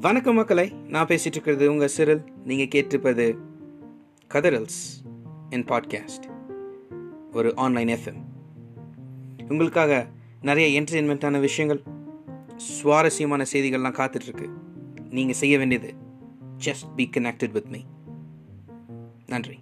வணக்கம் மக்களை நான் பேசிட்டு இருக்கிறது உங்கள் சிறில். நீங்கள் கேட்டிருப்பது கதரல்ஸ் என் பாட்காஸ்ட் ஒரு ஆன்லைன் எஃப்எம் உங்களுக்காக நிறைய என்டர்டெயின்மெண்ட்டான விஷயங்கள் சுவாரஸ்யமான செய்திகள்லாம் காத்துட்ருக்கு. நீங்கள் செய்ய வேண்டியது just be connected with me நன்றி.